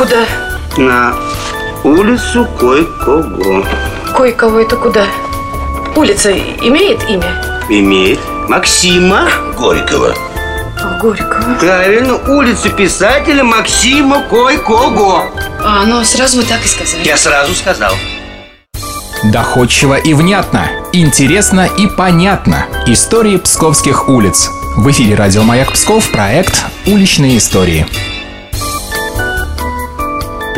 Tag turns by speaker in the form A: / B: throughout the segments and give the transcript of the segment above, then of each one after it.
A: Куда?
B: На улицу кое-кого.
A: Кое-кого это куда? Улица имеет имя?
B: Имеет. Максима Горького.
A: Горького.
B: Правильно, улица писателя Максима Кой-Кого.
A: А, ну сразу вы так и сказали.
B: Я сразу сказал.
C: Доходчиво и внятно, интересно и понятно. Истории псковских улиц. В эфире радио «Маяк Псков» проект «Уличные истории».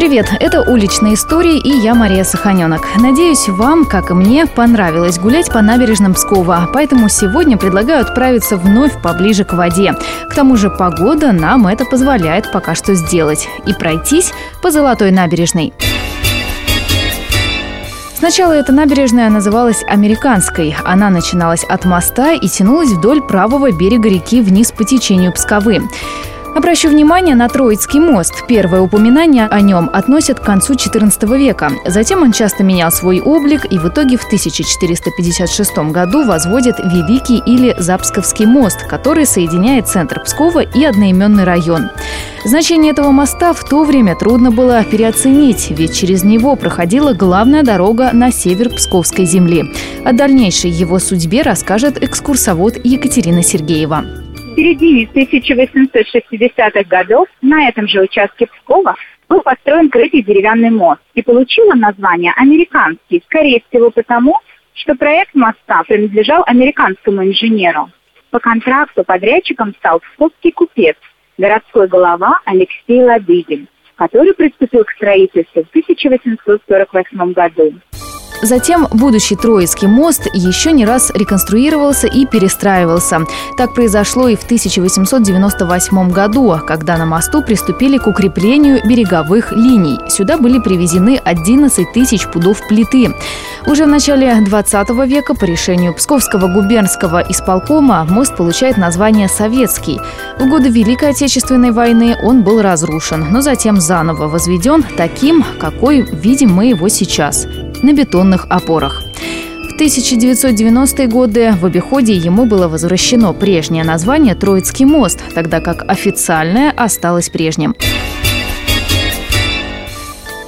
D: Привет, это «Уличные истории» и я Мария Саханенок. Надеюсь, вам, как и мне, понравилось гулять по набережным Пскова, поэтому сегодня предлагаю отправиться вновь поближе к воде. К тому же погода нам это позволяет пока что сделать и пройтись по Золотой набережной. Сначала эта набережная называлась Американской. Она начиналась от моста и тянулась вдоль правого берега реки вниз по течению Псковы. Обращу внимание на Троицкий мост. Первое упоминание о нем относят к концу XIV века. Затем он часто менял свой облик и в итоге в 1456 году возводит Великий или Запсковский мост, который соединяет центр Пскова и одноименный район. Значение этого моста в то время трудно было переоценить, ведь через него проходила главная дорога на север Псковской земли. О дальнейшей его судьбе расскажет экскурсовод Екатерина Сергеева.
E: В середине 1860-х годов на этом же участке Пскова был построен крытый деревянный мост и получил название «Американский», скорее всего потому, что проект моста принадлежал американскому инженеру. По контракту подрядчиком стал псковский купец, городской голова Алексей Ладыгин, который приступил к строительству в 1848 году.
D: Затем будущий Троицкий мост еще не раз реконструировался и перестраивался. Так произошло и в 1898 году, когда на мосту приступили к укреплению береговых линий. Сюда были привезены 11 тысяч пудов плиты. Уже в начале 20 века по решению Псковского губернского исполкома мост получает название «Советский». В годы Великой Отечественной войны он был разрушен, но затем заново возведен таким, какой видим мы его сейчас на бетонных опорах. В 1990-е годы в обиходе ему было возвращено прежнее название «Троицкий мост», тогда как официальное осталось прежним.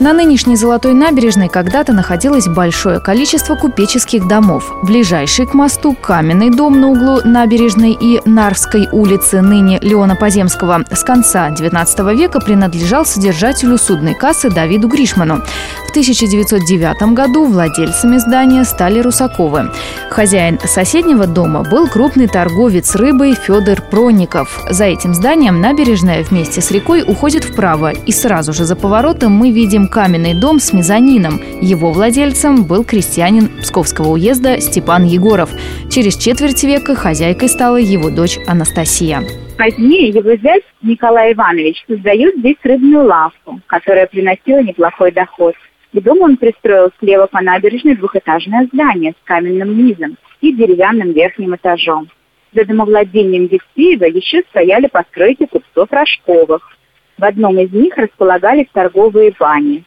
D: На нынешней Золотой набережной когда-то находилось большое количество купеческих домов. Ближайший к мосту каменный дом на углу набережной и Нарвской улицы, ныне Леона Поземского, с конца XIX века принадлежал содержателю судной кассы Давиду Гришману. В 1909 году владельцами здания стали Русаковы. Хозяин соседнего дома был крупный торговец рыбой Федор Проников. За этим зданием набережная вместе с рекой уходит вправо, и сразу же за поворотом мы видим каменный дом с мезонином. Его владельцем был крестьянин Псковского уезда Степан Егоров. Через четверть века хозяйкой стала его дочь Анастасия.
E: Позднее его зять Николай Иванович создает здесь рыбную лавку, которая приносила неплохой доход. К дому он пристроил слева по набережной двухэтажное здание с каменным низом и деревянным верхним этажом. За домовладением Евсеева еще стояли постройки купцов Рожковых. В одном из них располагались торговые бани.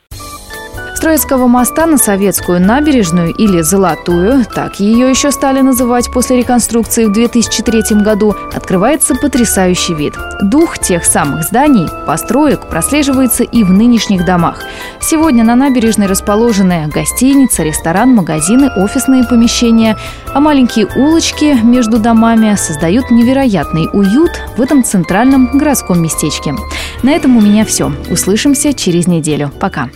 D: С Троицкого моста на Советскую набережную или Золотую, так ее еще стали называть после реконструкции в 2003 году, открывается потрясающий вид. Дух тех самых зданий, построек прослеживается и в нынешних домах. Сегодня на набережной расположены гостиница, ресторан, магазины, офисные помещения, а маленькие улочки между домами создают невероятный уют в этом центральном городском местечке. На этом у меня все. Услышимся через неделю. Пока.